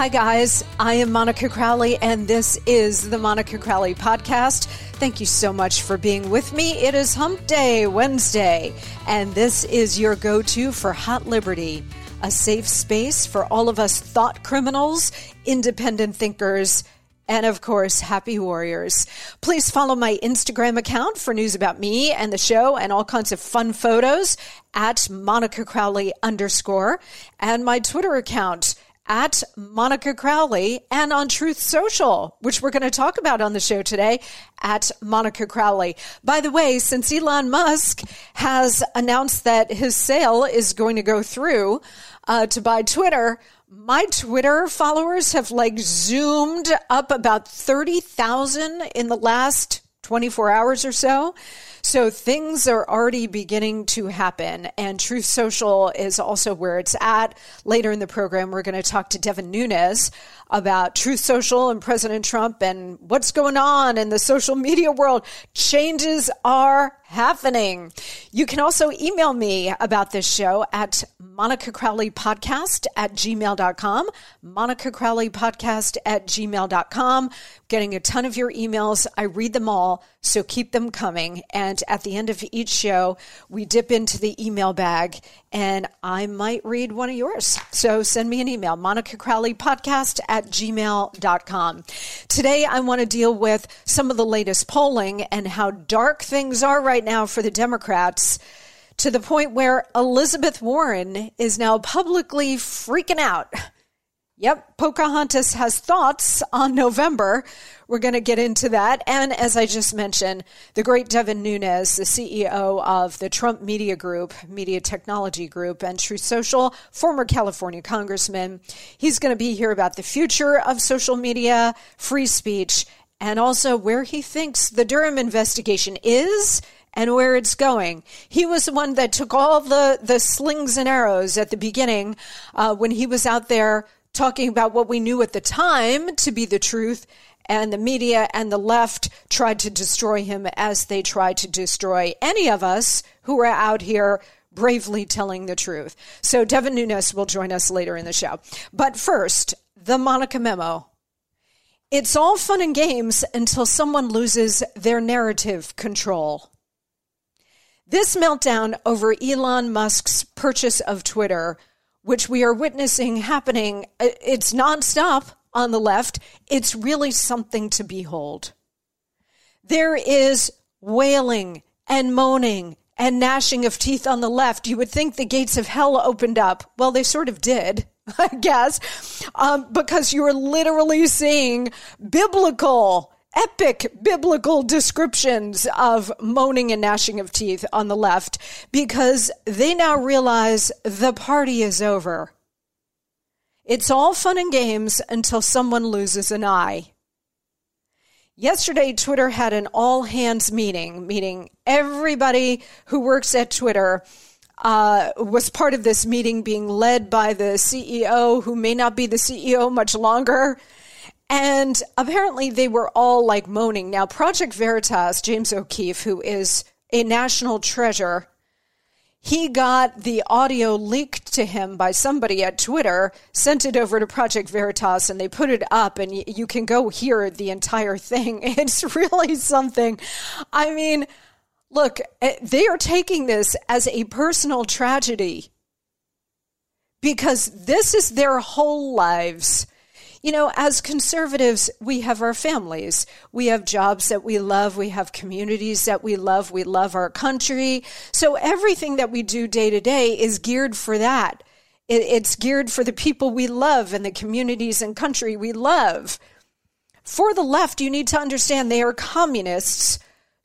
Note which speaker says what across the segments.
Speaker 1: Hi, guys. I am Monica Crowley, and this is the Monica Crowley Podcast. Thank you so much for being with me. It is Hump Day, Wednesday, and this is your go to for Hot Liberty, a safe space for all of us thought criminals, independent thinkers, and of course, happy warriors. Please follow my Instagram account for news about me and the show and all kinds of fun photos at Monica Crowley underscore and my Twitter account at Monica Crowley and on Truth Social, which we're going to talk about on the show today at Monica Crowley. By the way, since Elon Musk has announced that his sale is going to go through uh, to buy Twitter, my Twitter followers have like zoomed up about 30,000 in the last 24 hours or so. So things are already beginning to happen, and Truth Social is also where it's at. Later in the program, we're going to talk to Devin Nunes about Truth Social and President Trump and what's going on in the social media world. Changes are happening. You can also email me about this show at Monica Crowley Podcast at gmail.com. Monica Crowley Podcast at gmail.com. Getting a ton of your emails. I read them all, so keep them coming. And at the end of each show, we dip into the email bag and I might read one of yours. So send me an email, Monica Crowley Podcast at gmail.com. Today, I want to deal with some of the latest polling and how dark things are right now for the Democrats to the point where Elizabeth Warren is now publicly freaking out Yep, Pocahontas has thoughts on November. We're going to get into that. And as I just mentioned, the great Devin Nunes, the CEO of the Trump Media Group, Media Technology Group, and Truth Social, former California congressman, he's going to be here about the future of social media, free speech, and also where he thinks the Durham investigation is and where it's going. He was the one that took all the, the slings and arrows at the beginning uh, when he was out there talking about what we knew at the time to be the truth, and the media and the left tried to destroy him as they tried to destroy any of us who are out here bravely telling the truth. So Devin Nunes will join us later in the show. But first, the Monica memo. It's all fun and games until someone loses their narrative control. This meltdown over Elon Musk's purchase of Twitter which we are witnessing happening, uh, it's nonstop on the left. It's really something to behold. There is wailing and moaning and gnashing of teeth on the left, you would think the gates of hell opened up. Well, they sort of did. I guess, um, because you're literally seeing biblical, epic biblical descriptions of moaning and gnashing of teeth on the left because they now realize the party is over. It's all fun and games until someone loses an eye. Yesterday, Twitter had an all hands meeting, meeting everybody who works at Twitter. Uh, was part of this meeting being led by the CEO, who may not be the CEO much longer. And apparently, they were all like moaning. Now, Project Veritas, James O'Keefe, who is a national treasure, he got the audio leaked to him by somebody at Twitter, sent it over to Project Veritas, and they put it up, and y- you can go hear the entire thing. It's really something. I mean, look, eh, they are taking this as a personal tragedy because this is their whole lives. You know, as conservatives, we have our families. We have jobs that we love. We have communities that we love. We love our country. So everything that we do day to day is geared for that. It's geared for the people we love and the communities and country we love. For the left, you need to understand they are communists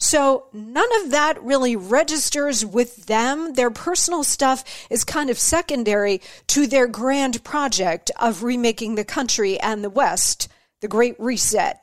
Speaker 1: so none of that really registers with them. Their personal stuff is kind of secondary to their grand project of remaking the country and the West, the Great Reset.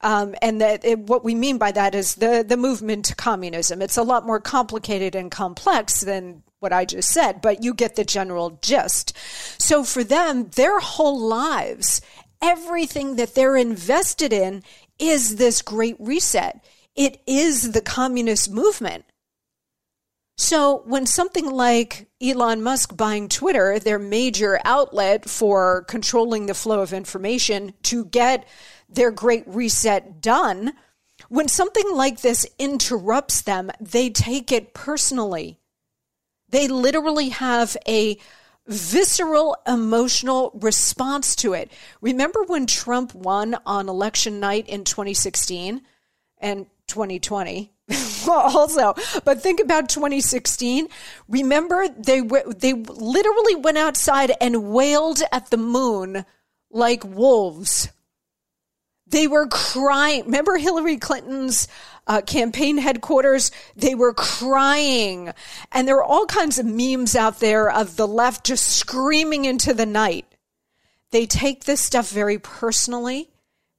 Speaker 1: Um, and that it, what we mean by that is the, the movement to communism. It's a lot more complicated and complex than what I just said, but you get the general gist. So for them, their whole lives, everything that they're invested in is this great reset it is the communist movement. So when something like Elon Musk buying Twitter, their major outlet for controlling the flow of information to get their great reset done, when something like this interrupts them, they take it personally. They literally have a visceral emotional response to it. Remember when Trump won on election night in 2016? And 2020 also but think about 2016 remember they they literally went outside and wailed at the moon like wolves. They were crying. Remember hillary clinton's uh, campaign headquarters? They were crying. And there are all kinds of memes out there of the left just screaming into the night. They take this stuff very personally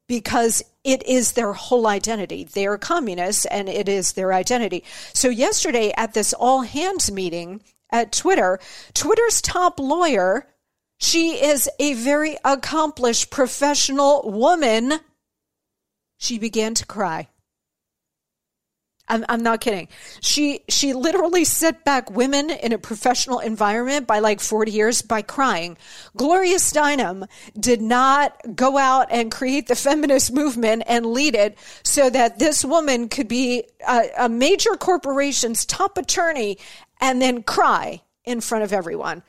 Speaker 1: because it is their whole identity. They are communists and it is their identity. So, yesterday at this all hands meeting at Twitter, Twitter's top lawyer, she is a very accomplished professional woman, she began to cry. I'm, I'm not kidding. She she literally set back women in a professional environment by like 40 years by crying. Gloria Steinem did not go out and create the feminist movement and lead it so that this woman could be a, a major corporation's top attorney and then cry in front of everyone.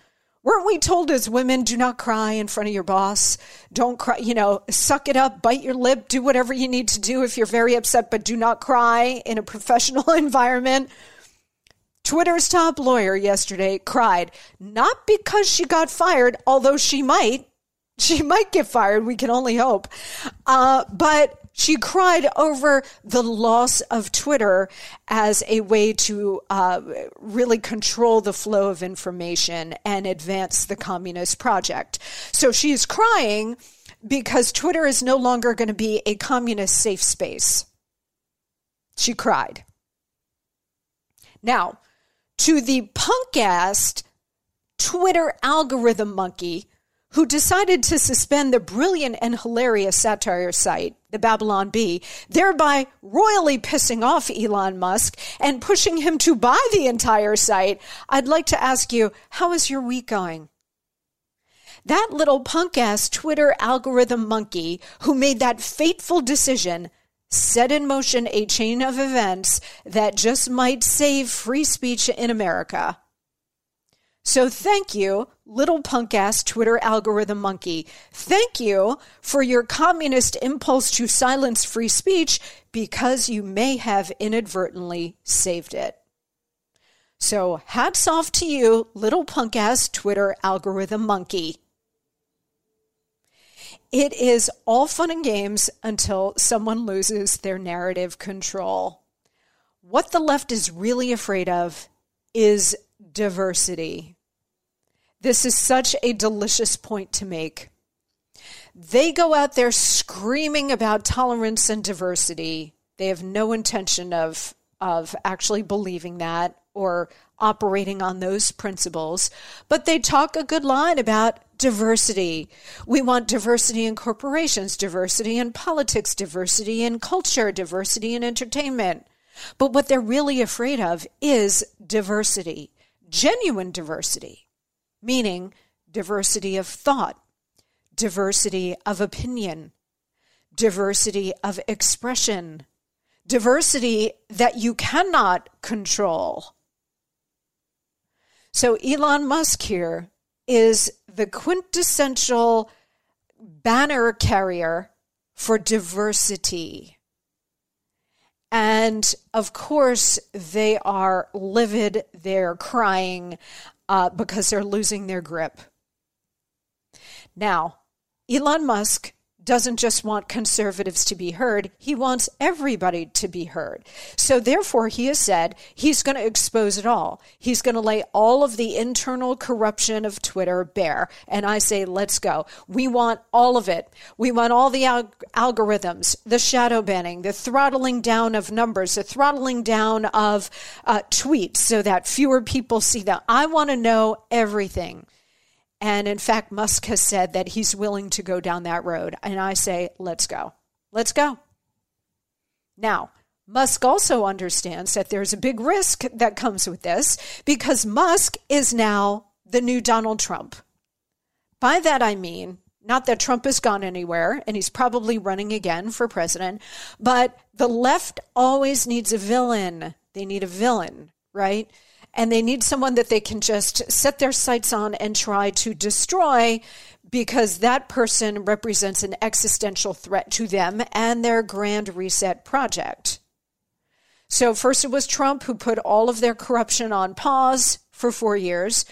Speaker 1: Weren't we told as women, do not cry in front of your boss? Don't cry, you know, suck it up, bite your lip, do whatever you need to do if you're very upset, but do not cry in a professional environment. Twitter's top lawyer yesterday cried, not because she got fired, although she might. She might get fired, we can only hope. Uh, but she cried over the loss of Twitter as a way to uh, really control the flow of information and advance the communist project. So she's crying because Twitter is no longer going to be a communist safe space. She cried. Now, to the punk assed Twitter algorithm monkey who decided to suspend the brilliant and hilarious satire site, the Babylon Bee, thereby royally pissing off Elon Musk and pushing him to buy the entire site, I'd like to ask you, how is your week going? That little punk ass Twitter algorithm monkey who made that fateful decision set in motion a chain of events that just might save free speech in America. So thank you, little punk ass Twitter algorithm monkey. Thank you for your communist impulse to silence free speech because you may have inadvertently saved it. So hats off to you, little punk ass Twitter algorithm monkey. It is all fun and games until someone loses their narrative control. What the left is really afraid of is diversity. This is such a delicious point to make. They go out there screaming about tolerance and diversity. They have no intention of, of actually believing that or operating on those principles, but they talk a good line about diversity. We want diversity in corporations, diversity in politics, diversity in culture, diversity in entertainment. But what they're really afraid of is diversity, genuine diversity, meaning diversity of thought, diversity of opinion, diversity of expression, diversity that you cannot control. So Elon Musk here is the quintessential banner carrier for diversity. And of course, they are livid, they're crying uh, because they're losing their grip. Now, Elon Musk doesn't just want conservatives to be heard, he wants everybody to be heard. So, therefore, he has said he's going to expose it all. He's going to lay all of the internal corruption of Twitter bare. And I say, let's go. We want all of it. We want all the al- algorithms, the shadow banning, the throttling down of numbers, the throttling down of uh, tweets so that fewer people see them. I want to know everything. And in fact, Musk has said that he's willing to go down that road. And I say, let's go. Let's go. Now, Musk also understands that there's a big risk that comes with this because Musk is now the new Donald Trump. By that I mean, not that Trump has gone anywhere and he's probably running again for president, but the left always needs a villain. They need a villain, right? And they need someone that they can just set their sights on and try to destroy because that person represents an existential threat to them and their grand reset project. So, first it was Trump who put all of their corruption on pause for four years.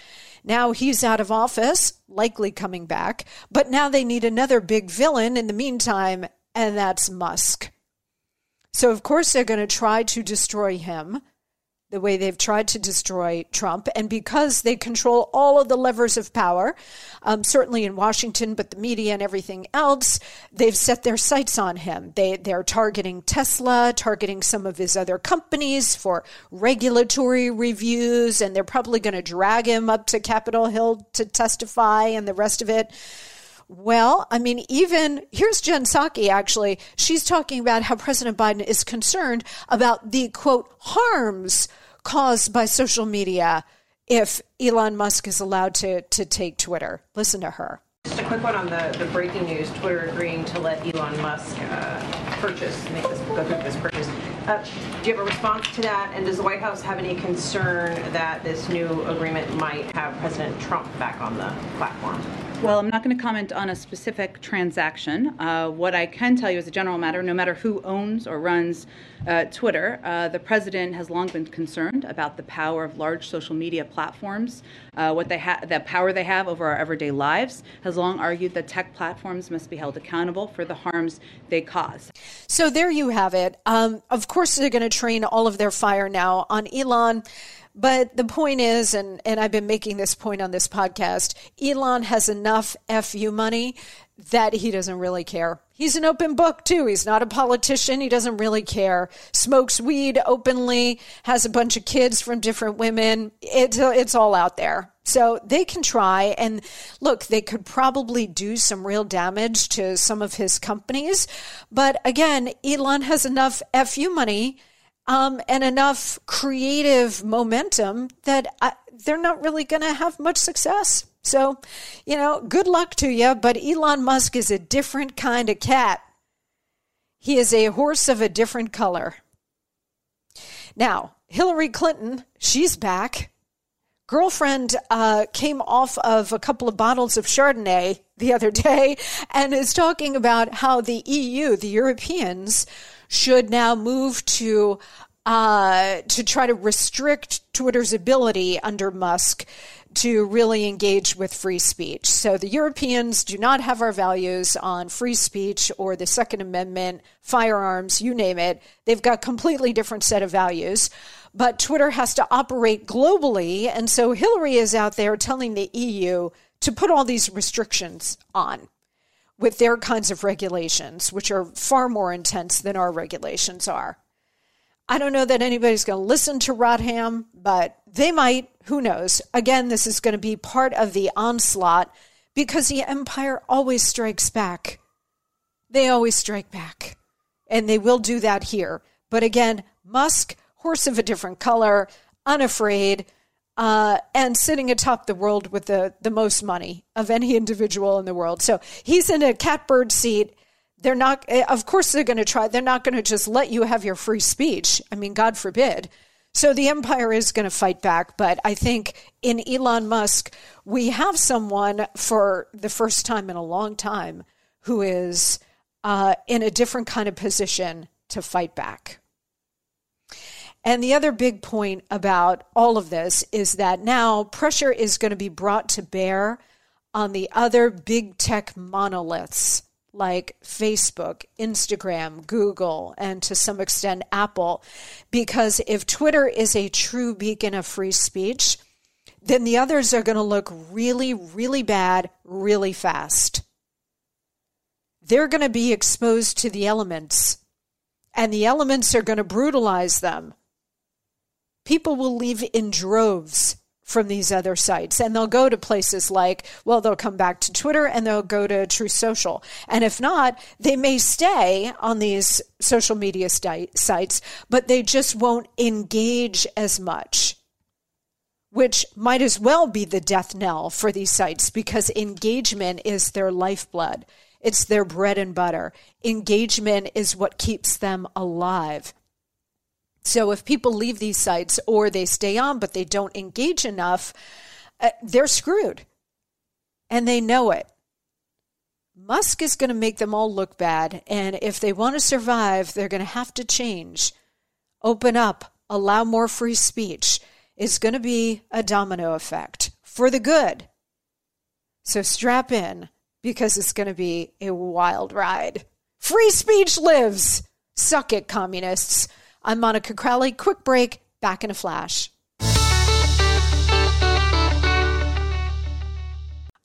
Speaker 1: Now he's out of office, likely coming back, but now they need another big villain in the meantime, and that's Musk. So, of course, they're going to try to destroy him the way they've tried to destroy Trump. And because they control all of the levers of power, um, certainly in Washington, but the media and everything else, they've set their sights on him. They, they're targeting Tesla, targeting some of his other companies for regulatory reviews, and they're probably going to drag him up to Capitol Hill to testify and the rest of it. Well, I mean, even here's Jen Psaki actually. She's talking about how President Biden is concerned about the quote harms caused by social media if Elon Musk is allowed to, to take Twitter. Listen to her.
Speaker 2: Just a quick one on the, the breaking news Twitter agreeing to let Elon Musk uh, purchase, make this, go through this purchase. Uh, do you have a response to that? And does the White House have any concern that this new agreement might have President Trump back on the platform?
Speaker 3: Well, I'm not going to comment on a specific transaction. Uh, what I can tell you as a general matter, no matter who owns or runs uh, Twitter, uh, the president has long been concerned about the power of large social media platforms, uh, what they have, the power they have over our everyday lives. Has long argued that tech platforms must be held accountable for the harms they cause.
Speaker 1: So there you have it. Um, of course, they're going to train all of their fire now on Elon. But the point is, and, and I've been making this point on this podcast, Elon has enough FU money that he doesn't really care. He's an open book too. He's not a politician. He doesn't really care. Smokes weed openly, has a bunch of kids from different women. It's, it's all out there. So they can try and look, they could probably do some real damage to some of his companies. But again, Elon has enough FU money um, and enough creative momentum that I, they're not really going to have much success. So, you know, good luck to you. But Elon Musk is a different kind of cat. He is a horse of a different color. Now, Hillary Clinton, she's back. Girlfriend uh, came off of a couple of bottles of Chardonnay the other day and is talking about how the EU, the Europeans, should now move to uh, to try to restrict Twitter's ability under Musk to really engage with free speech. So the Europeans do not have our values on free speech or the Second Amendment, firearms, you name it. They've got a completely different set of values. But Twitter has to operate globally, and so Hillary is out there telling the EU to put all these restrictions on with their kinds of regulations, which are far more intense than our regulations are. I don't know that anybody's going to listen to Rodham, but they might. Who knows? Again, this is going to be part of the onslaught because the empire always strikes back. They always strike back. And they will do that here. But again, Musk, horse of a different color, unafraid, uh, and sitting atop the world with the, the most money of any individual in the world. So he's in a catbird seat they're not, eh, of course, they're going to try. They're not going to just let you have your free speech. I mean, God forbid. So the empire is going to fight back. But I think in Elon Musk, we have someone for the first time in a long time who is uh, in a different kind of position to fight back. And the other big point about all of this is that now pressure is going to be brought to bear on the other big tech monoliths like Facebook, Instagram, Google, and to some extent Apple. Because if Twitter is a true beacon of free speech, then the others are going to look really, really bad really fast. They're going to be exposed to the elements, and the elements are going to brutalize them. People will leave in droves from these other sites. And they'll go to places like, well, they'll come back to Twitter and they'll go to Truth Social. And if not, they may stay on these social media sites, but they just won't engage as much. Which might as well be the death knell for these sites because engagement is their lifeblood. It's their bread and butter. Engagement is what keeps them alive. So if people leave these sites or they stay on but they don't engage enough, uh, they're screwed. And they know it. Musk is going to make them all look bad. And if they want to survive, they're going to have to change, open up, allow more free speech. It's going to be a domino effect for the good. So strap in because it's going to be a wild ride. Free speech lives. Suck it, communists. I'm Monica Crowley. Quick break, back in a flash.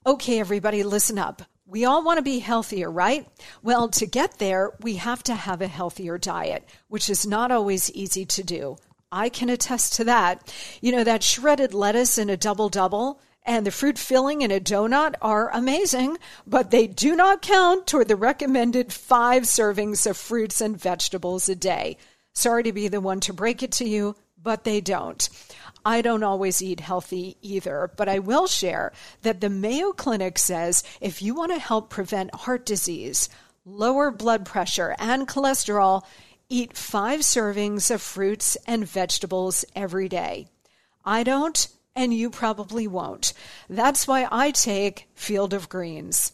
Speaker 1: Okay, everybody, listen up. We all want to be healthier, right? Well, to get there, we have to have a healthier diet, which is not always easy to do. I can attest to that. You know, that shredded lettuce in a double double and the fruit filling in a donut are amazing, but they do not count toward the recommended five servings of fruits and vegetables a day. Sorry to be the one to break it to you, but they don't. I don't always eat healthy either, but I will share that the Mayo Clinic says if you want to help prevent heart disease, lower blood pressure, and cholesterol, eat five servings of fruits and vegetables every day. I don't, and you probably won't. That's why I take Field of Greens.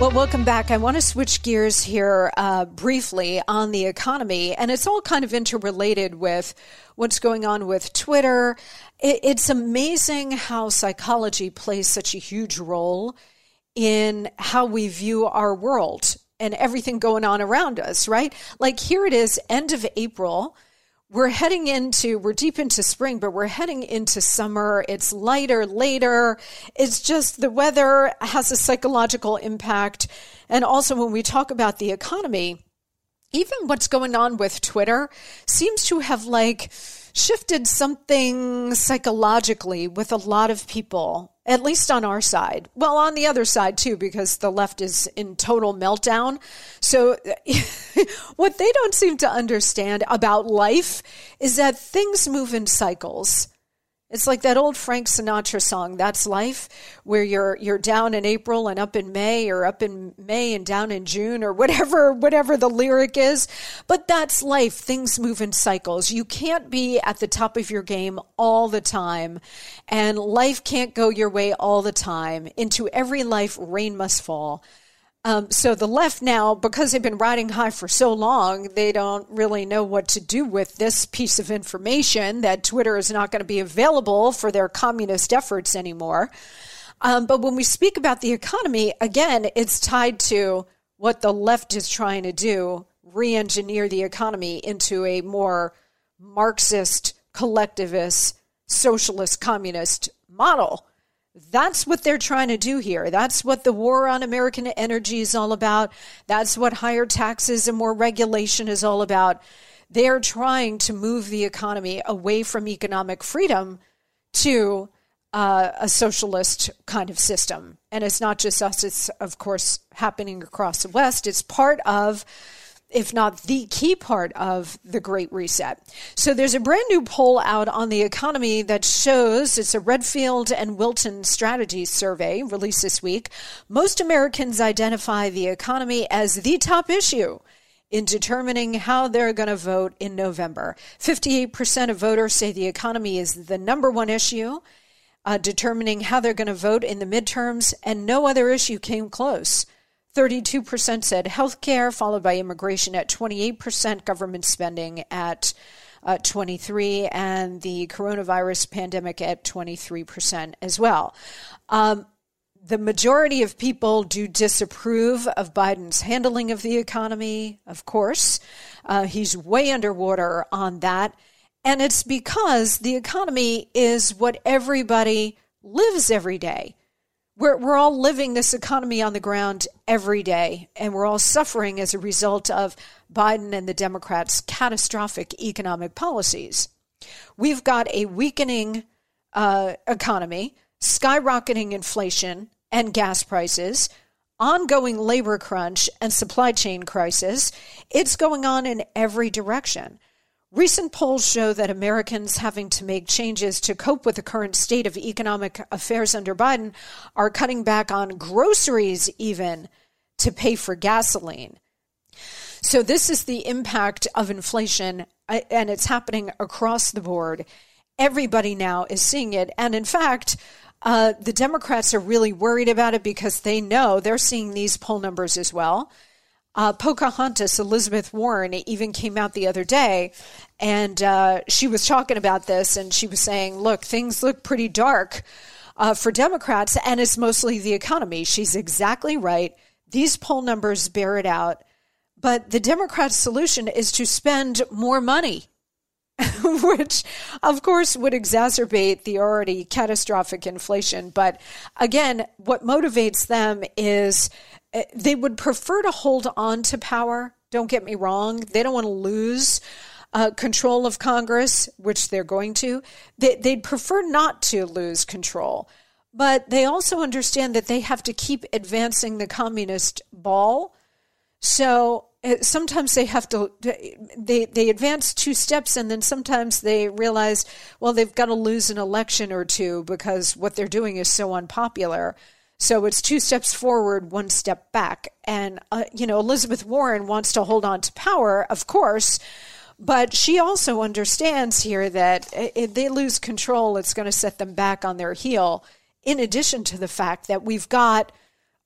Speaker 1: Well, welcome back. I want to switch gears here uh, briefly on the economy, and it's all kind of interrelated with what's going on with Twitter. It, it's amazing how psychology plays such a huge role in how we view our world and everything going on around us, right? Like here it is, end of April. We're heading into we're deep into spring but we're heading into summer. It's lighter later. It's just the weather has a psychological impact. And also when we talk about the economy even what's going on with twitter seems to have like shifted something psychologically with a lot of people at least on our side. Well, on the other side too, because the left is in total meltdown. So, what they don't seem to understand about life is that things move in cycles. It's like that old Frank Sinatra song, That's Life, where you're you're down in April and up in May or up in May and down in June or whatever whatever the lyric is. But that's life. Things move in cycles. You can't be at the top of your game all the time. And life can't go your way all the time. Into every life rain must fall. Um, so the left now, because they've been riding high for so long, they don't really know what to do with this piece of information that Twitter is not going to be available for their communist efforts anymore. Um, but when we speak about the economy, again, it's tied to what the left is trying to do re engineer the economy into a more Marxist, collectivist, socialist, communist model. That's what they're trying to do here. That's what the war on American energy is all about. That's what higher taxes and more regulation is all about. They're trying to move the economy away from economic freedom to uh, a socialist kind of system. And it's not just us, it's, of course, happening across the West. It's part of if not the key part of the Great Reset. So there's a brand new poll out on the economy that shows it's a Redfield and Wilton strategy survey released this week. Most Americans identify the economy as the top issue in determining how they're going to vote in November. 58% of voters say the economy is the number one issue. Uh, determining how they're going to vote in the midterms, and no other issue came close. 32% said healthcare, followed by immigration at 28%, government spending at uh, 23, and the coronavirus pandemic at 23% as well. Um, the majority of people do disapprove of Biden's handling of the economy, of course. Uh, he's way underwater on that. And it's because the economy is what everybody lives every day we're, we're all living this economy on the ground every day, and we're all suffering as a result of Biden and the Democrats' catastrophic economic policies. We've got a weakening uh, economy, skyrocketing inflation and gas prices, ongoing labor crunch and supply chain crisis. It's going on in every direction. Recent polls show that Americans having to make changes to cope with the current state of economic affairs under Biden are cutting back on groceries, even to pay for gasoline. So, this is the impact of inflation, uh, and it's happening across the board. Everybody now is seeing it. And in fact, uh, the Democrats are really worried about it because they know they're seeing these poll numbers as well. Uh, Pocahontas, Elizabeth Warren, even came out the other day and uh, she was talking about this and she was saying, look, things look pretty dark uh, for Democrats and it's mostly the economy. She's exactly right. These poll numbers bear it out. But the Democrats' solution is to spend more money, which of course would exacerbate the already catastrophic inflation. But again, what motivates them is Eh, they would prefer to hold on to power. Don't get me wrong. They don't want to lose uh, control of Congress, which they're going to. They, they'd prefer not to lose control. But they also understand that they have to keep advancing the communist ball. So sometimes they have to they they advance two steps and then sometimes they realize well they've got to lose an election or two because what they're doing is so unpopular so it's two steps forward, one step back. And, uh, you know, Elizabeth Warren wants to hold on to power, of course, but she also understands here that if they lose control, it's going to set them back on their heel. In addition to the fact that we've got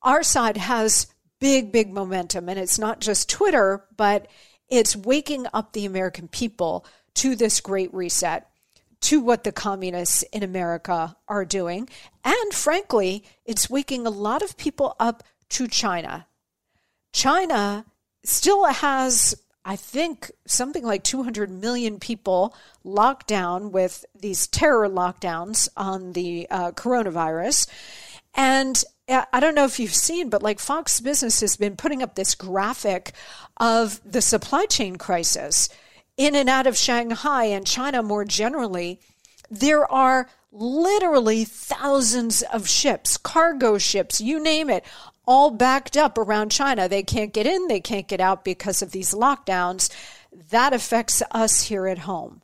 Speaker 1: our side has big, big momentum, and it's not just Twitter, but it's waking up the American people to this great reset to what the communists in America are doing. And frankly, it's waking a lot of people up to China. China still has I think something like 200 million people locked down with these terror lockdowns on the uh, coronavirus. And I don't know if you've seen, but like Fox Business has been putting up this graphic of the supply chain crisis in and out of Shanghai and China more generally. There are literally thousands of ships, cargo ships, you name it, all backed up around China. They can't get in, they can't get out because of these lockdowns. That affects us here at home.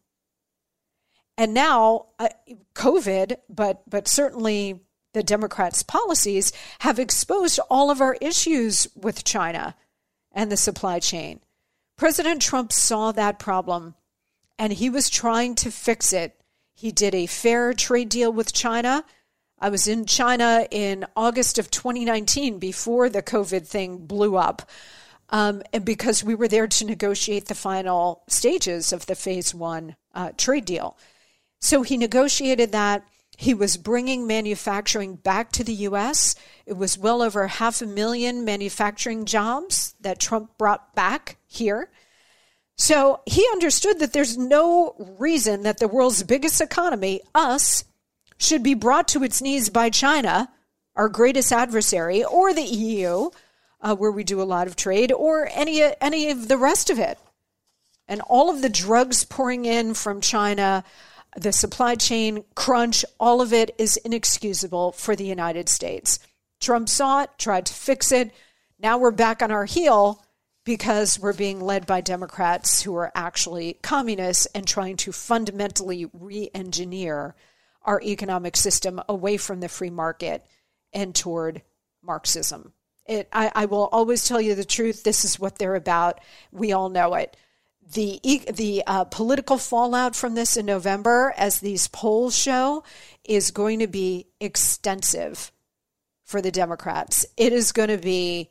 Speaker 1: And now, uh, COVID, but but certainly the Democrats' policies have exposed all of our issues with China and the supply chain. President Trump saw that problem and he was trying to fix it. He did a fair trade deal with China I was in China in August of 2019 before the COVID thing blew up. Um, and because we were there to negotiate the final stages of the phase one uh, trade deal. So he negotiated that. He was bringing manufacturing back to the U.S. It was well over half a million manufacturing jobs that Trump brought back here. So he understood that there's no reason that the world's biggest economy, us, should be brought to its knees by China, our greatest adversary, or the EU, uh, where we do a lot of trade, or any any of the rest of it. And all of the drugs pouring in from China, the supply chain crunch, all of it is inexcusable for the United States. Trump saw it, tried to fix it. Now we're back on our heel because we're being led by Democrats who are actually communists and trying to fundamentally re engineer our economic system away from the free market and toward Marxism. It, I, I will always tell you the truth. This is what they're about. We all know it. The the uh, political fallout from this in November, as these polls show, is going to be extensive for the Democrats. It is going to be.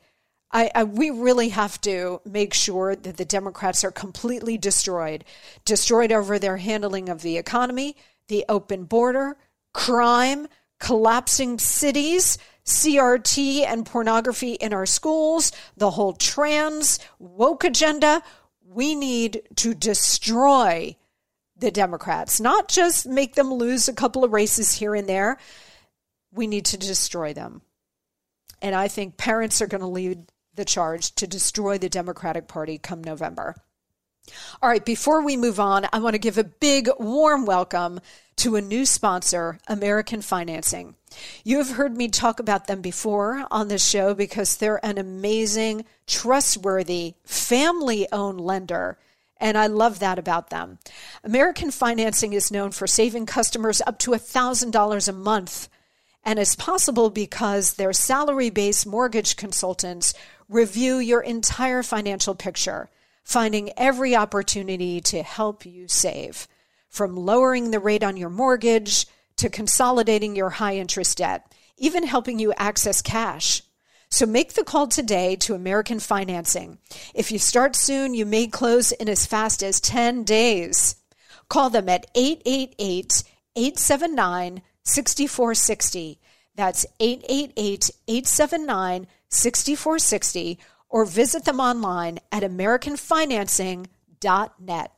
Speaker 1: I, I, we really have to make sure that the Democrats are completely destroyed, destroyed over their handling of the economy, the open border, crime, collapsing cities, CRT and pornography in our schools, the whole trans woke agenda. We need to destroy the Democrats, not just make them lose a couple of races here and there. We need to destroy them. And I think parents are going to lead the charge to destroy the Democratic Party come November. All right, before we move on, I want to give a big warm welcome to a new sponsor, American Financing. You have heard me talk about them before on this show because they're an amazing, trustworthy, family owned lender. And I love that about them. American Financing is known for saving customers up to $1,000 a month. And it's possible because their salary based mortgage consultants review your entire financial picture finding every opportunity to help you save, from lowering the rate on your mortgage to consolidating your high interest debt, even helping you access cash. So make the call today to American Financing. If you start soon, you may close in as fast as 10 days. Call them at 888 879 6460. That's 888 879 6460 or visit them online at AmericanFinancing.net.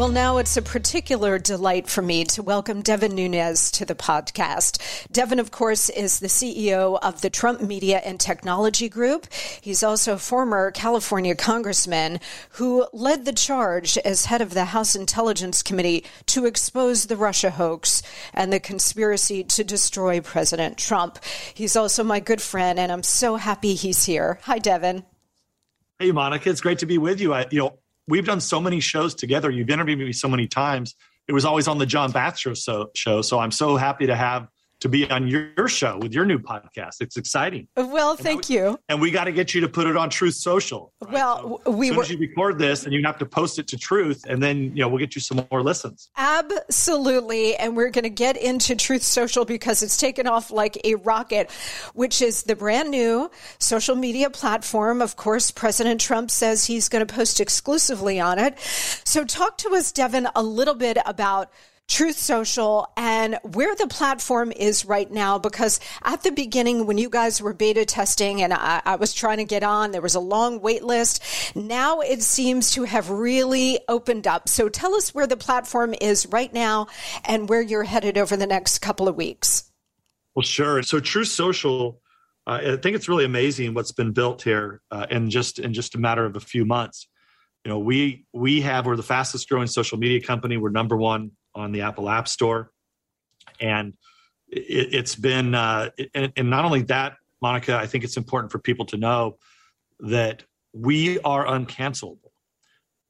Speaker 1: Well, now it's a particular delight for me to welcome Devin Nunes to the podcast. Devin, of course, is the CEO of the Trump Media and Technology Group. He's also a former California congressman who led the charge as head of the House Intelligence Committee to expose the Russia hoax and the conspiracy to destroy President Trump. He's also my good friend, and I'm so happy he's here. Hi, Devin.
Speaker 4: Hey, Monica, it's great to be with you. I, you know, we've done so many shows together. You've interviewed me so many times. It was always on the John Bath show. So, so I'm so happy to have to be on your show with your new podcast. It's exciting.
Speaker 1: Well, thank
Speaker 4: we,
Speaker 1: you.
Speaker 4: And we got to get you to put it on Truth Social.
Speaker 1: Right? Well, so we
Speaker 4: as soon
Speaker 1: were,
Speaker 4: as you record this, and you have to post it to Truth, and then you know we'll get you some more listens.
Speaker 1: Absolutely, and we're going to get into Truth Social because it's taken off like a rocket, which is the brand new social media platform. Of course, President Trump says he's going to post exclusively on it. So, talk to us, Devin, a little bit about Truth Social and where the platform is right now. Because at the beginning, when you guys were beta testing and I, I, was trying to get on, there was a long wait list. Now it seems to have really opened up. So tell us where the platform is right now and where you're headed over the next couple of weeks.
Speaker 4: Well, sure. So Truth Social, uh, I think it's really amazing what's been built here uh, in just in just a matter of a few months. You know, we we have we're the fastest growing social media company. We're number one on the Apple App Store, and it, has been uh, and, and not only that, Monica. I think it's important for people to know that we are uncancelable.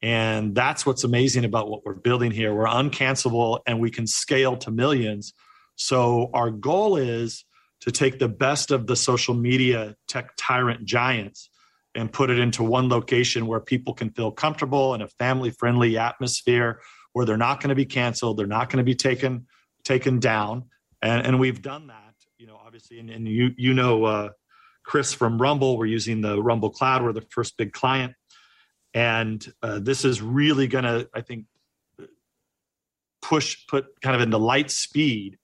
Speaker 4: And that's what's amazing about what we're building here. We're uncancelable and we can scale to millions. So, our goal is to take the best of the social media tech tyrant giants and put it into one location where people can feel comfortable in a family friendly atmosphere where they're not going to be canceled, they're not going to be taken taken down, and and we've done that. You know, obviously, and, and you you know, uh, Chris from Rumble, we're using the Rumble Cloud. We're the first big client, and uh, this is really going to, I think, push put kind of into light speed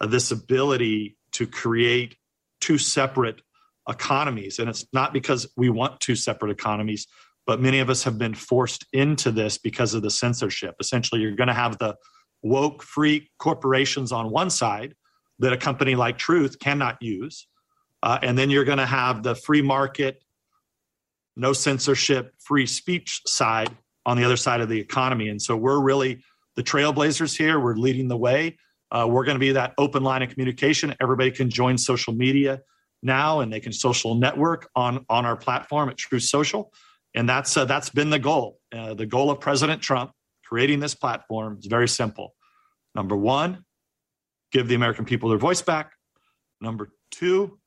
Speaker 4: uh, this ability to create two separate economies, and it's not because we want two separate economies but many of us have been forced into this because of the censorship. Essentially, you're going to have the woke free corporations on one side that a company like Truth cannot use. Uh, and then you're going to have the free market, no censorship, free speech side on the other side of the economy. And so we're really the trailblazers here. We're leading the way. Uh, we're going to be that open line of communication. Everybody can join social media now and they can social network on, on our platform at Truth Social and that's uh, that's been the goal. Uh, the goal of President Trump creating this platform is very simple. Number one, give the American people their voice back. Number two,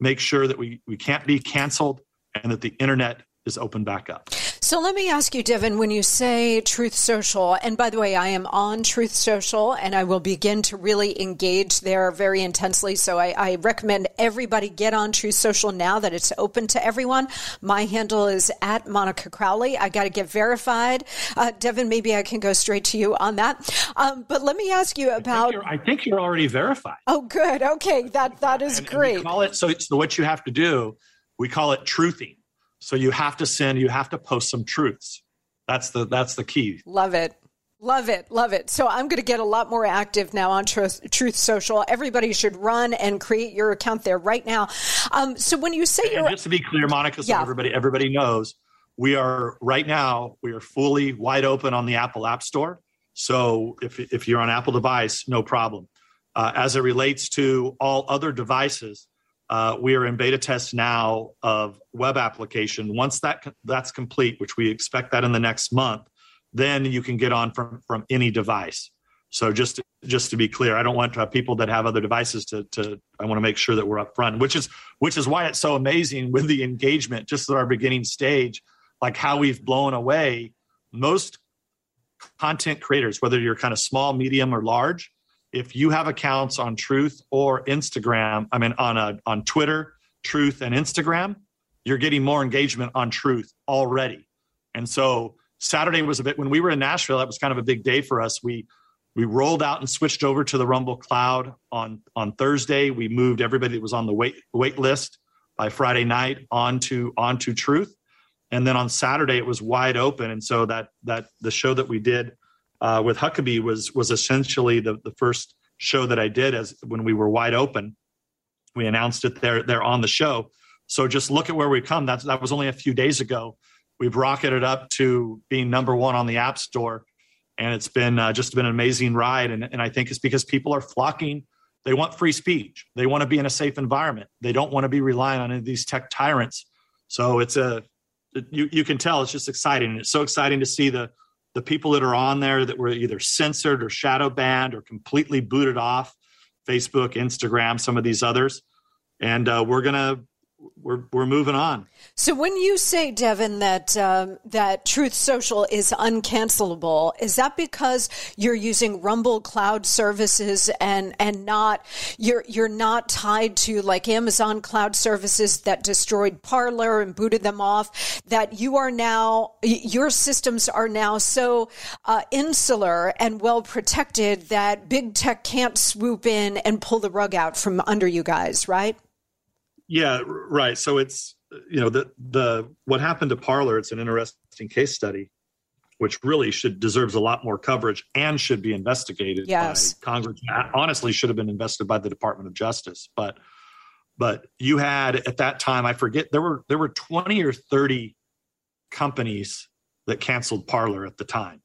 Speaker 4: make sure that we, we can't be canceled and that the internet is open back up.
Speaker 1: So let me ask you, Devin, when you say Truth Social, and by the way, I am on Truth Social and I will begin to really engage there very intensely. So I, I recommend everybody get on Truth Social now that it's open to everyone. My handle is at Monica Crowley. I got to get verified. Uh, Devin, maybe I can go straight to you on that. Um, but let me ask you about.
Speaker 4: I think, I think you're, already verified.
Speaker 1: Oh, good. Okay. That, that is
Speaker 4: and,
Speaker 1: great.
Speaker 4: And call it, so, so what you have to do, we call it truthing. So you have to send, you have to post some truths. That's the that's the key.
Speaker 1: Love it. Love it, love it. So I'm going to get a lot more active now on Truth, Truth Social. Everybody should run and create your account there right now. Um, so when you say you're
Speaker 4: just to be clear, Monica, so yeah. everybody everybody knows, we are right now we are fully wide open on the Apple App Store. So if if you're on Apple device, no problem. Uh, as it relates to all other devices, uh, we are in beta test now of web application. Once that that's complete, which we expect that in the next month, then you can get on from from any device. So just just to be clear, I don't want people that have other devices to to. I want to make sure that we're upfront, which is which is why it's so amazing with the engagement just at our beginning stage, like how we've blown away most content creators, whether you're kind of small, medium, or large if you have accounts on Truth or Instagram, I mean on a, on Twitter, Truth and Instagram, you're getting more engagement on Truth already. And so Saturday was a bit when we were in Nashville, that was kind of a big day for us. We we rolled out and switched over to the Rumble Cloud on on Thursday. We moved everybody that was on the wait wait list by Friday night onto onto Truth. And then on Saturday it was wide open. And so that that the show that we did uh, with Huckabee was was essentially the the first show that I did as when we were wide open. We announced it there there on the show. So just look at where we've come. That that was only a few days ago. We've rocketed up to being number one on the App Store, and it's been uh, just been an amazing ride. And, and I think it's because people are flocking. They want free speech. They want to be in a safe environment. They don't want to be relying on any of these tech tyrants. So it's a you you can tell it's just exciting. It's so exciting to see the the people that are on there that were either censored or shadow banned or completely booted off Facebook, Instagram, some of these others. And uh, we're gonna we're we're moving on.
Speaker 1: So when you say, Devin, that um, that Truth Social is uncancelable, is that because you're using Rumble cloud services and and not you're you're not tied to like Amazon cloud services that destroyed Parler and booted them off? That you are now your systems are now so uh, insular and well protected that big tech can't swoop in and pull the rug out from under you guys, right?
Speaker 4: Yeah, right. So it's you know the the what happened to Parler. It's an interesting case study, which really should deserves a lot more coverage and should be investigated
Speaker 1: yes.
Speaker 4: by Congress. Honestly, should have been invested by the Department of Justice. But but you had at that time, I forget there were there were twenty or thirty companies that canceled Parler at the time,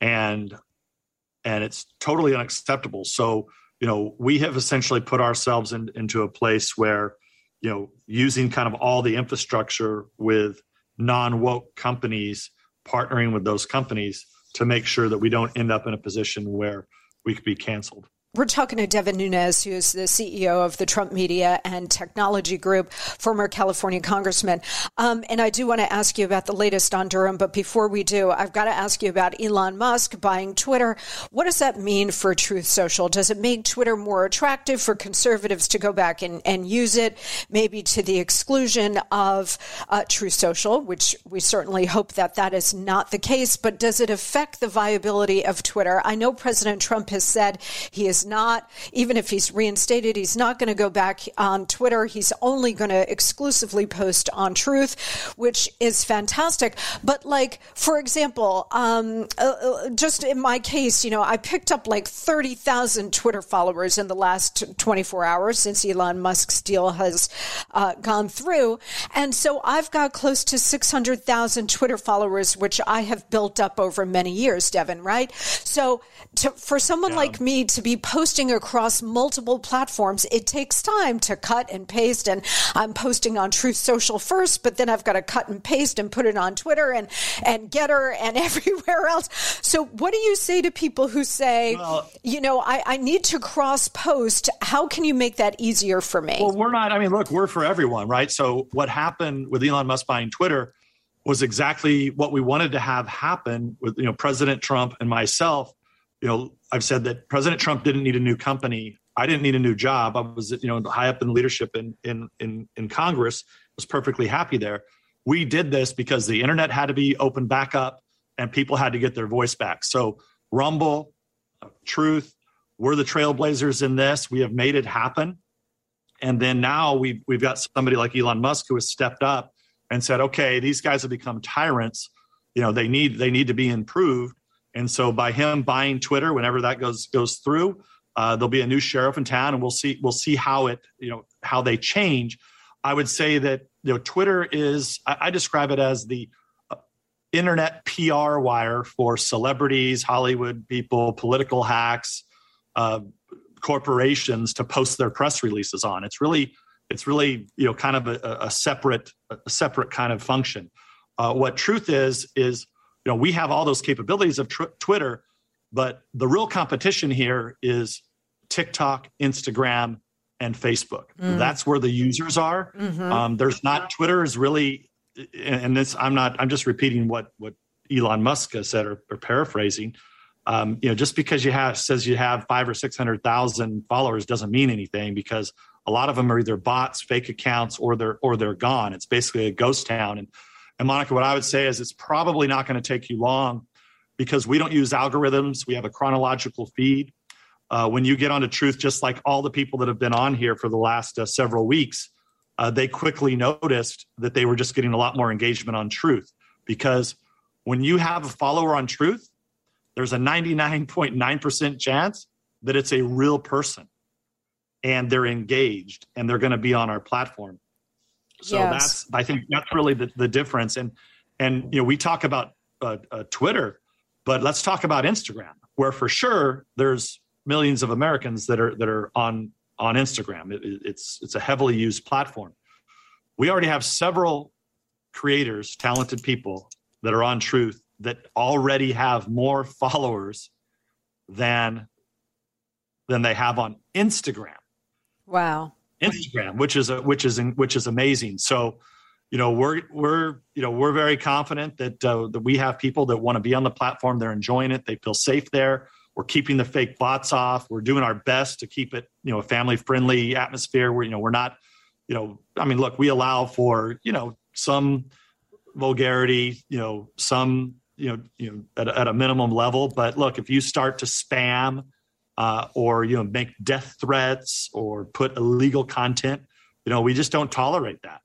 Speaker 4: and and it's totally unacceptable. So you know we have essentially put ourselves in, into a place where you know using kind of all the infrastructure with non woke companies partnering with those companies to make sure that we don't end up in a position where we could be canceled
Speaker 1: we're talking to Devin Nunes, who is the CEO of the Trump Media and Technology Group, former California congressman. Um, and I do want to ask you about the latest on Durham. But before we do, I've got to ask you about Elon Musk buying Twitter. What does that mean for Truth Social? Does it make Twitter more attractive for conservatives to go back and, and use it, maybe to the exclusion of uh, Truth Social, which we certainly hope that that is not the case. But does it affect the viability of Twitter? I know President Trump has said he is not, even if he's reinstated, he's not going to go back on Twitter. He's only going to exclusively post on Truth, which is fantastic. But, like, for example, um, uh, uh just in my case, you know, I picked up like 30,000 Twitter followers in the last 24 hours since Elon Musk's deal has uh, gone through. And so I've got close to 600,000 Twitter followers, which I have built up over many years, Devin, right? So to, for someone yeah. like me to be posting across multiple platforms, it takes time to cut and paste. And I'm posting on Truth Social first, but then I've got to cut and paste and put it on Twitter and, and Gettr and everywhere else. So, what do you say to people who say, well, you know, I, I need to cross post? How can you make that easier for me?
Speaker 4: Well, we're not, I mean, look, we're for everyone, right? So, what happened with Elon Musk buying Twitter was exactly what we wanted to have happen with, you know, President Trump and myself you know, I've said that President Trump didn't need a new company. I didn't need a new job. I was, you know, high up in leadership in in in, in Congress. Was perfectly happy there. We did this because the internet had to be opened back up, and people had to get their voice back. So Rumble, Truth, we're the trailblazers in this. We have made it happen. And then now we've we've got somebody like Elon Musk who has stepped up and said, okay, these guys have become tyrants. You know, they need they need to be improved and so by him buying Twitter, whenever that goes goes through, uh, there'll be a new sheriff in town, and we'll see we'll see how it you know how they change. I would say that you know Twitter is I, I describe it as the uh, internet PR wire for celebrities, Hollywood people, political hacks, uh, corporations to post their press releases on. It's really it's really you know kind of a, a separate a separate kind of function. Uh, what truth is is you know we have all those capabilities of tr- twitter but the real competition here is tiktok instagram and facebook. Mm. that's where the users are. Mm-hmm. um, there's not twitter is really and this i'm not i'm just repeating what what elon musk has said or, or paraphrasing. Um, you know just because you have says you have five or six hundred thousand followers doesn't mean anything because a lot of them are either bots fake accounts or they're or they're gone. It's basically a ghost town. And and Monica, what I would say is it's probably not going to take you long because we don't use algorithms. We have a chronological feed. Uh, when you get onto truth, just like all the people that have been on here for the last uh, several weeks, uh, they quickly noticed that they were just getting a lot more engagement on truth because when you have a follower on truth, there's a 99.9% chance that it's a real person and they're engaged and they're going to be on our platform. So yes. that's I think that's really the, the difference. And and you know we talk about uh, uh, Twitter, but let's talk about Instagram, where for sure there's millions of Americans that are that are on on Instagram. It, it's it's a heavily used platform. We already have several creators, talented people that are on Truth that already have more followers than than they have on Instagram.
Speaker 1: Wow.
Speaker 4: Instagram, which is a, which is which is amazing. So, you know, we're we're you know we're very confident that uh, that we have people that want to be on the platform. They're enjoying it. They feel safe there. We're keeping the fake bots off. We're doing our best to keep it you know a family friendly atmosphere. Where you know we're not you know I mean look we allow for you know some vulgarity you know some you know you know at, at a minimum level. But look if you start to spam uh, or you know make death threats or put illegal content you know we just don't tolerate that.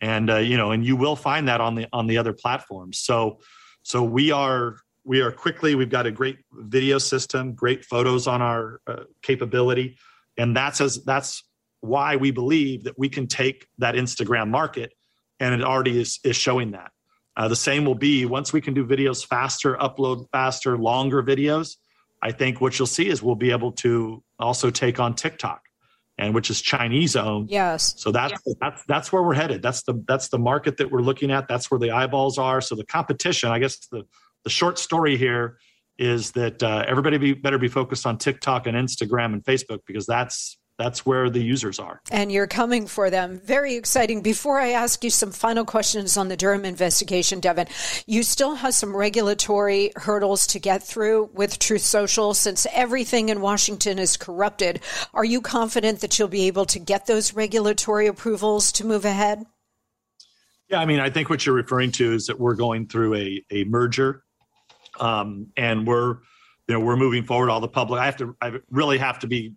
Speaker 4: And uh, you know and you will find that on the on the other platforms. So so we are we are quickly we've got a great video system great photos on our uh, capability. And that's as that's why we believe that we can take that instagram market and it already is, is showing that. Uh, the same will be once we can do videos faster upload faster longer videos I think what you'll see is we'll be able to also take on TikTok, and which is Chinese owned.
Speaker 1: Yes.
Speaker 4: So that's yes. that's that's where we're headed. That's the that's the market that we're looking at. That's where the eyeballs are. So the competition, I guess the the short story here is that uh, everybody be, better be focused on TikTok and Instagram and Facebook because that's that's where the users are.
Speaker 1: And you're coming for them. Very exciting. Before I ask you some final questions on the Durham investigation, Devin, you still have some regulatory hurdles to get through with Truth Social since everything in Washington is corrupted. Are you confident that you'll be able to get those regulatory approvals to move ahead?
Speaker 4: Yeah, I mean, I think what you're referring to is that we're going through a, a merger um, and we're you know we're moving forward all the public i have to i really have to be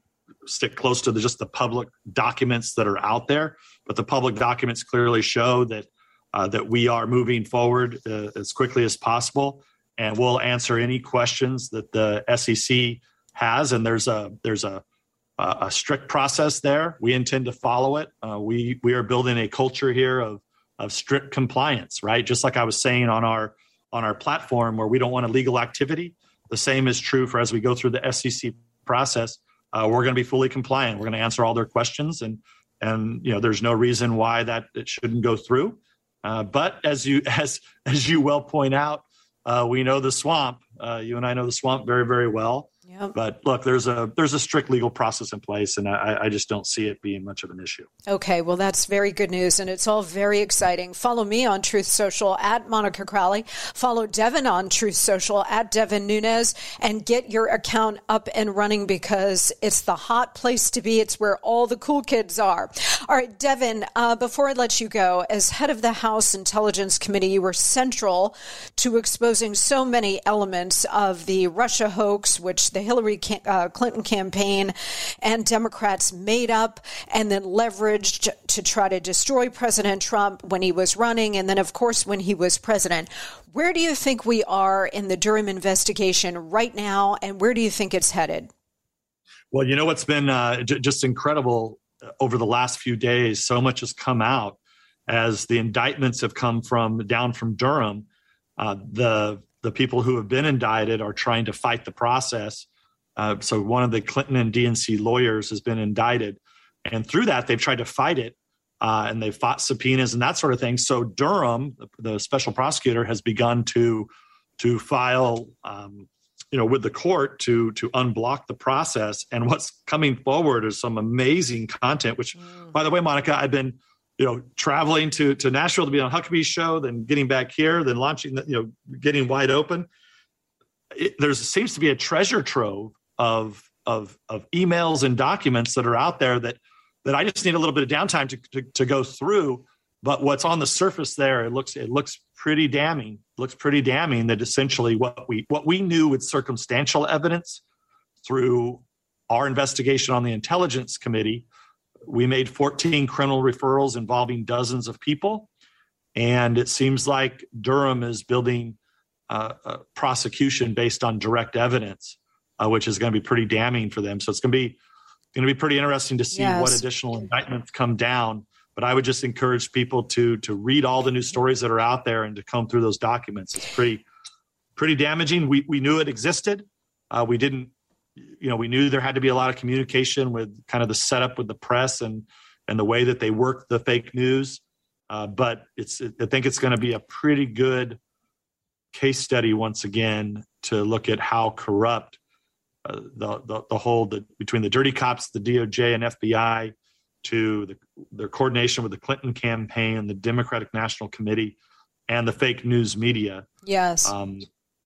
Speaker 4: stick close to the, just the public documents that are out there. But the public documents clearly show that uh, that we are moving forward uh, as quickly as possible, and we'll answer any questions that the SEC has. And there's a there's a a strict process there. We intend to follow it. Uh, we we are building a culture here of of strict compliance, right? Just like I was saying on our on our platform, where we don't want illegal activity. The same is true for as we go through the SEC process uh, we're going to be fully compliant. We're going to answer all their questions, and and you know, there's no reason why that it shouldn't go through. Uh, but as you as as you well point out, uh, we know the swamp. Uh, you and I know the swamp very very well. Yep. But look, there's a there's a strict legal process in place, and I, I just don't see it being much of an issue.
Speaker 1: Okay, well that's very good news, and it's all very exciting. Follow me on Truth Social at Monica Crowley. Follow Devin on Truth Social at Devin Nunes, and get your account up and running because it's the hot place to be. It's where all the cool kids are. All right, Devin. Uh, before I let you go, as head of the House Intelligence Committee, you were central to exposing so many elements of the Russia hoax, which the Hillary uh, Clinton campaign and Democrats made up and then leveraged to try to destroy President Trump when he was running, and then, of course, when he was president. Where do you think we are in the Durham investigation right now, and where do you think it's headed?
Speaker 4: Well, you know what's been uh, j- just incredible uh, over the last few days. So much has come out as the indictments have come from down from Durham. Uh, the the people who have been indicted are trying to fight the process uh, so one of the Clinton and DNC lawyers has been indicted, and through that they've tried to fight it, uh, and they've fought subpoenas and that sort of thing. So Durham, the, special prosecutor, has begun to to file, um, you know, with the court to to unblock the process. And what's coming forward is some amazing content. Which, mm. by the way, Monica, I've been you know, traveling to to Nashville to be on Huckabee's show, then getting back here, then launching, the, you know, getting wide open. There seems to be a treasure trove of of of emails and documents that are out there that that I just need a little bit of downtime to, to, to go through. But what's on the surface there, it looks it looks pretty damning. It looks pretty damning that essentially what we what we knew with circumstantial evidence through our investigation on the intelligence committee, we made 14 criminal referrals involving dozens of people, and it seems like Durham is building uh, a prosecution based on direct evidence uh, which is going to be pretty damning for them. So it's going to be going to be pretty interesting to see yes. what additional indictments come down. But I would just encourage people to to read all the new stories that are out there and to come through those documents. It's pretty pretty damaging. We we knew it existed. Uh, we didn't, you know, we knew there had to be a lot of communication with kind of the setup with the press and and the way that they work the fake news. Uh, but it's I think it's going to be a pretty good case study once again to look at how corrupt uh, the, the, the whole the, between the dirty cops, the DOJ and FBI, to the, their coordination with the Clinton campaign, the Democratic National Committee, and the fake news media.
Speaker 1: Yes.
Speaker 4: Um,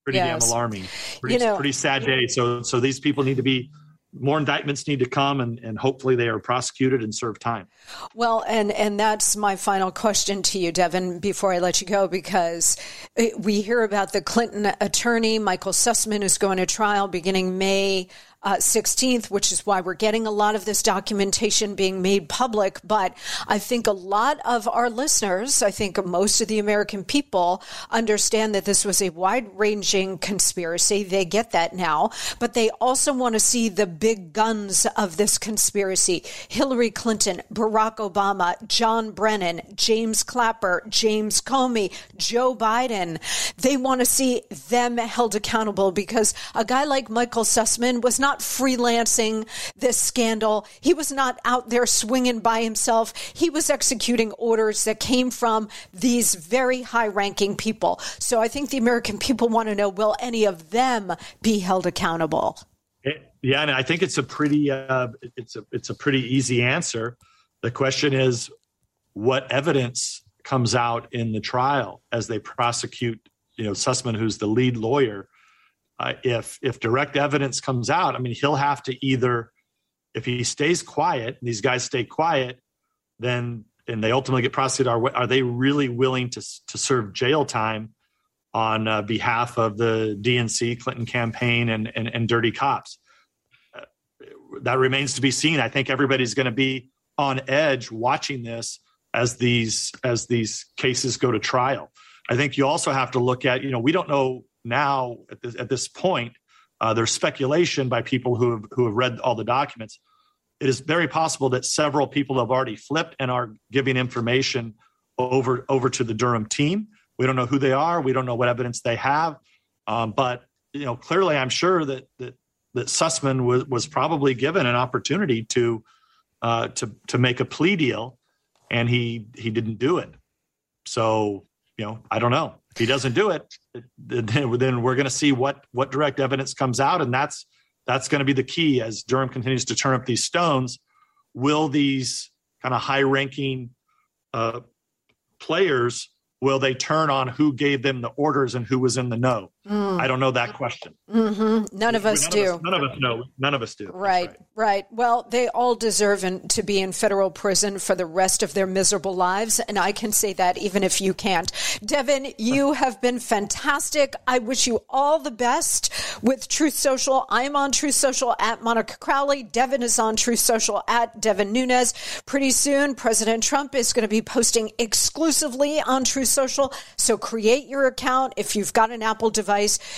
Speaker 4: pretty
Speaker 1: Yes.
Speaker 4: damn alarming. Pretty,
Speaker 1: You know-
Speaker 4: pretty sad day. So, so these people need to be more indictments need to come, and, and hopefully they are prosecuted and serve time.
Speaker 1: Well, and and that's my final question to you, Devin, before I let you go, because it- we hear about the Clinton attorney Michael Sussmann who's going to trial beginning May. Uh, 16th, which is why we're getting a lot of this documentation being made public. But I think a lot of our listeners, I think most of the American people understand that this was a wide ranging conspiracy. They get that now, but they also want to see the big guns of this conspiracy Hillary Clinton, Barack Obama, John Brennan, James Clapper, James Comey, Joe Biden. They want to see them held accountable because a guy like Michael Sussmann was not freelancing this scandal. He was not out there swinging by himself. He was executing orders that came from these very high ranking people. So I think the American people want to know will any of them be held accountable?
Speaker 4: It- yeah, and I think it's a pretty uh, it's a it's a pretty easy answer. The question is, what evidence comes out in the trial as they prosecute, you know, Sussmann, who's the lead lawyer. Uh, if if direct evidence comes out, I mean, he'll have to either, if he stays quiet, and these guys stay quiet, then and they ultimately get prosecuted. Are are they really willing to to serve jail time on uh, behalf of the DNC Clinton campaign and and, and dirty cops? Uh, that remains to be seen. I think everybody's going to be on edge watching this as these as these cases go to trial. I think you also have to look at you know we don't know now at this at this point. Uh, there's speculation by people who have who have read all the documents. It is very possible that several people have already flipped and are giving information over over to the Durham team. We don't know who they are. We don't know what evidence they have. Um, but you know, clearly, I'm sure that that that Sussmann was was probably given an opportunity to uh, to to make a plea deal, and he he didn't do it. So you know, I don't know. If he doesn't do it, then, we're going to see what what direct evidence comes out, and that's that's going to be the key as Durham continues to turn up these stones. Will these kind of high ranking uh, players will they turn on who gave them the orders and who was in the know? I don't know that question.
Speaker 1: hmm None of us
Speaker 4: none
Speaker 1: do.
Speaker 4: Of us, none of us know. None of us do. That's
Speaker 1: Right, right, Well, they all deserve in, to be in federal prison for the rest of their miserable lives. And I can say that even if you can't. Devin, you have been fantastic. I wish you all the best with Truth Social. I'm on Truth Social at Monica Crowley. Devin is on Truth Social at Devin Nunes. Pretty soon, President Trump is going to be posting exclusively on Truth Social. So create your account. If you've got an Apple device,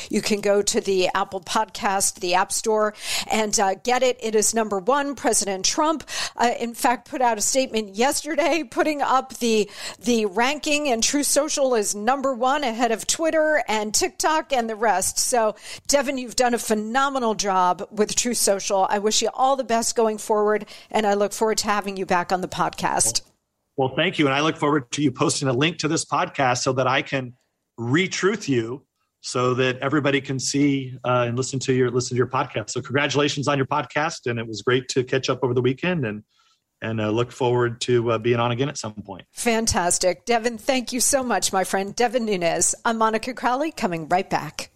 Speaker 1: you can go to the Apple Podcast, the App Store, and uh, get it. It is number one. President Trump, uh, in fact, put out a statement yesterday, putting up the the ranking, and Truth Social is number one ahead of Twitter and TikTok and the rest. So, Devin, you've done a phenomenal job with Truth Social. I wish you all the best going forward, and I look forward to having you back on the podcast.
Speaker 4: Well, thank you, and I look forward to you posting a link to this podcast so that I can retruth you, so that everybody can see uh, and listen to your listen to your podcast. So, congratulations on your podcast, and it was great to catch up over the weekend, and and uh, look forward to uh, being on again at some point.
Speaker 1: Fantastic. Devin, thank you so much, my friend. Devin Nunes. I'm Monica Crowley, coming right back.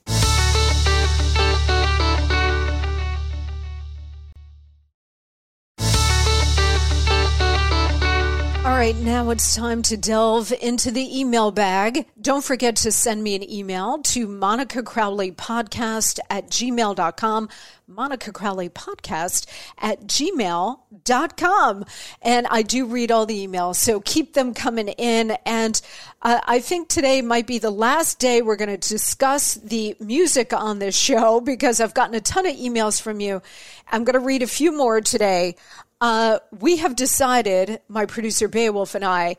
Speaker 1: Right, now it's time to delve into the email bag. Don't forget to send me an email to Monica Crowley Podcast at gmail.com. Monica Crowley Podcast at gmail.com. And I do read all the emails, so keep them coming in. And uh, I think today might be the last day we're going to discuss the music on this show because I've gotten a ton of emails from you. I'm going to read a few more today. Uh, we have decided, my producer Beowulf and I,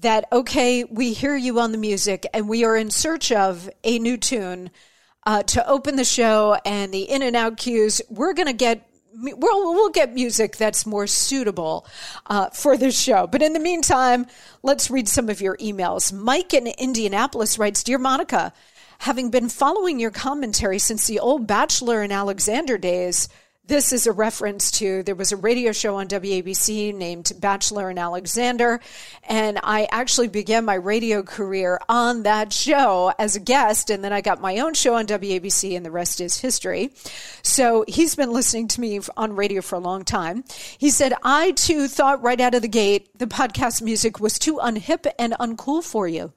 Speaker 1: that okay, we hear you on the music and we are in search of a new tune uh, to open the show and the in and out cues. We're going to get. We'll, we'll get music that's more suitable uh, for this show. But in the meantime, let's read some of your emails. Mike in Indianapolis writes Dear Monica, having been following your commentary since the old Batchelor and Alexander days, This is a reference to there was a radio show on WABC named Batchelor and Alexander, and I actually began my radio career on that show as a guest, and then I got my own show on WABC, and the rest is history. So he's been listening to me on radio for a long time. He said, I too thought right out of the gate the podcast music was too unhip and uncool for you.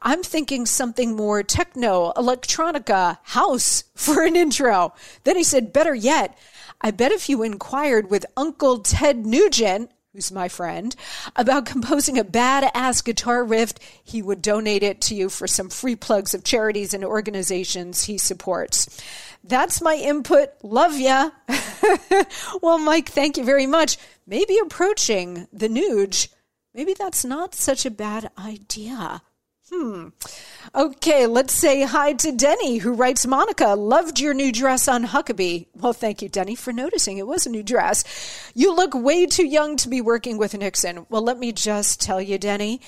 Speaker 1: I'm thinking something more techno, electronica, house for an intro. Then he said, better yet, I bet if you inquired with Uncle Ted Nugent, who's my friend, about composing a badass guitar riff, he would donate it to you for some free plugs of charities and organizations he supports. That's my input. Love ya. well, Mike, thank you very much. Maybe approaching the Nuge, maybe that's not such a bad idea. Hmm. Okay, let's say hi to Denny, who writes Monica, loved your new dress on Huckabee. Well, thank you, Denny, for noticing. It was a new dress. You look way too young to be working with Nixon. Well, let me just tell you, Denny,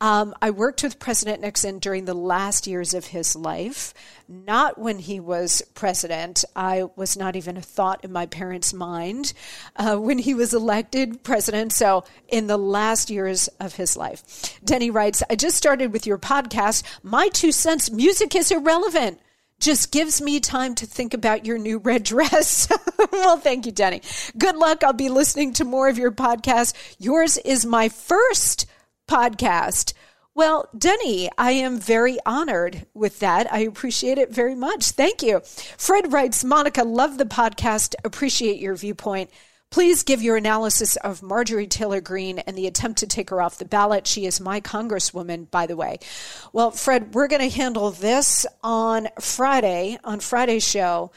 Speaker 1: um, I worked with President Nixon during the last years of his life, not when he was president. I was not even a thought in my parents' mind uh, when he was elected president. So, in the last years of his life. Denny writes I just started with your podcast. My two cents music is irrelevant just gives me time to think about your new red dress. well, thank you, Denny. Good luck. I'll be listening to more of your podcast. Yours is my first podcast. Well, Denny, I am very honored with that. I appreciate it very much. Thank you. Fred writes Monica, love the podcast, appreciate your viewpoint. Please give your analysis of Marjorie Taylor Greene and the attempt to take her off the ballot. She is my congresswoman, by the way. Well, Fred, we're going to handle this on Friday, on Friday's show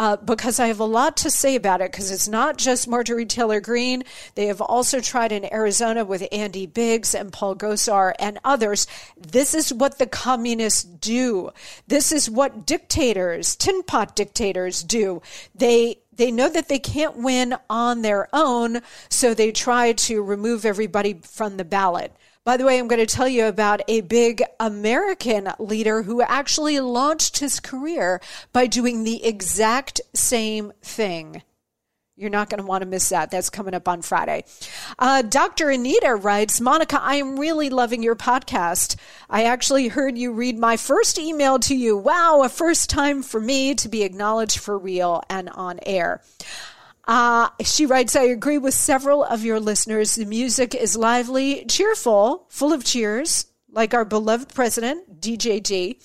Speaker 1: uh, because I have a lot to say about it because it's not just Marjorie Taylor Greene. They have also tried in Arizona with Andy Biggs and Paul Gosar and others. This is what the communists do. This is what dictators, tin pot dictators do. They they know that they can't win on their own, so they try to remove everybody from the ballot. By the way, I'm going to tell you about a big American leader who actually launched his career by doing the exact same thing. You're not going to want to miss that. That's coming up on Friday. Uh, Dr. Anita writes Monica, I am really loving your podcast. I actually heard you read my first email to you. Wow, a first time for me to be acknowledged for real and on air. Uh, she writes, I agree with several of your listeners. The music is lively, cheerful, full of cheers, like our beloved president, DJG.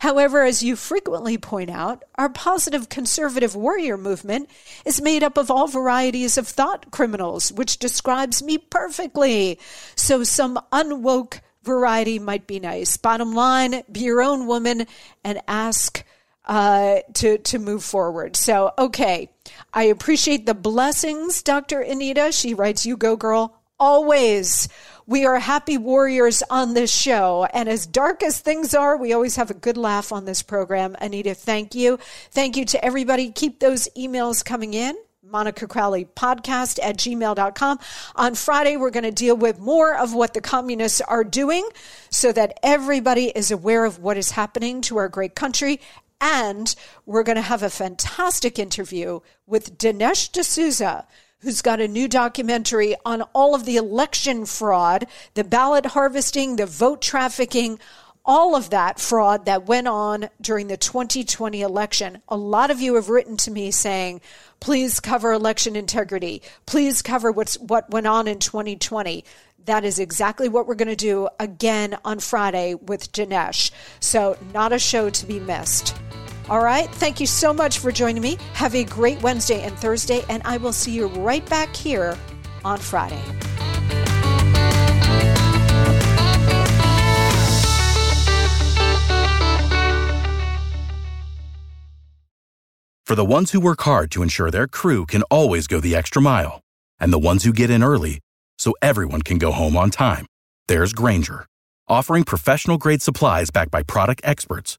Speaker 1: However, as you frequently point out, our positive conservative warrior movement is made up of all varieties of thought criminals, which describes me perfectly. So some unwoke variety might be nice. Bottom line, be your own woman and ask uh, to to move forward. So, okay, I appreciate the blessings, Dr. Anita. She writes, "You go, girl." Always. We are happy warriors on this show. And as dark as things are, we always have a good laugh on this program. Anita, thank you. Thank you to everybody. Keep those emails coming in. Monica Crowley podcast at gmail.com. On Friday, we're going to deal with more of what the communists are doing so that everybody is aware of what is happening to our great country and we're going to have a fantastic interview with Dinesh D'Souza, who's got a new documentary on all of the election fraud, the ballot harvesting, the vote trafficking, all of that fraud that went on during the 2020 election. A lot of you have written to me saying, please cover election integrity. Please cover what's, what went on in 2020. That is exactly what we're going to do again on Friday with Dinesh. So, not a show to be missed. All right. Thank you so much for joining me. Have a great Wednesday and Thursday, and I will see you right back here on Friday.
Speaker 5: For the ones who work hard to ensure their crew can always go the extra mile, and the ones who get in early so everyone can go home on time, there's Grainger, offering professional grade supplies backed by product experts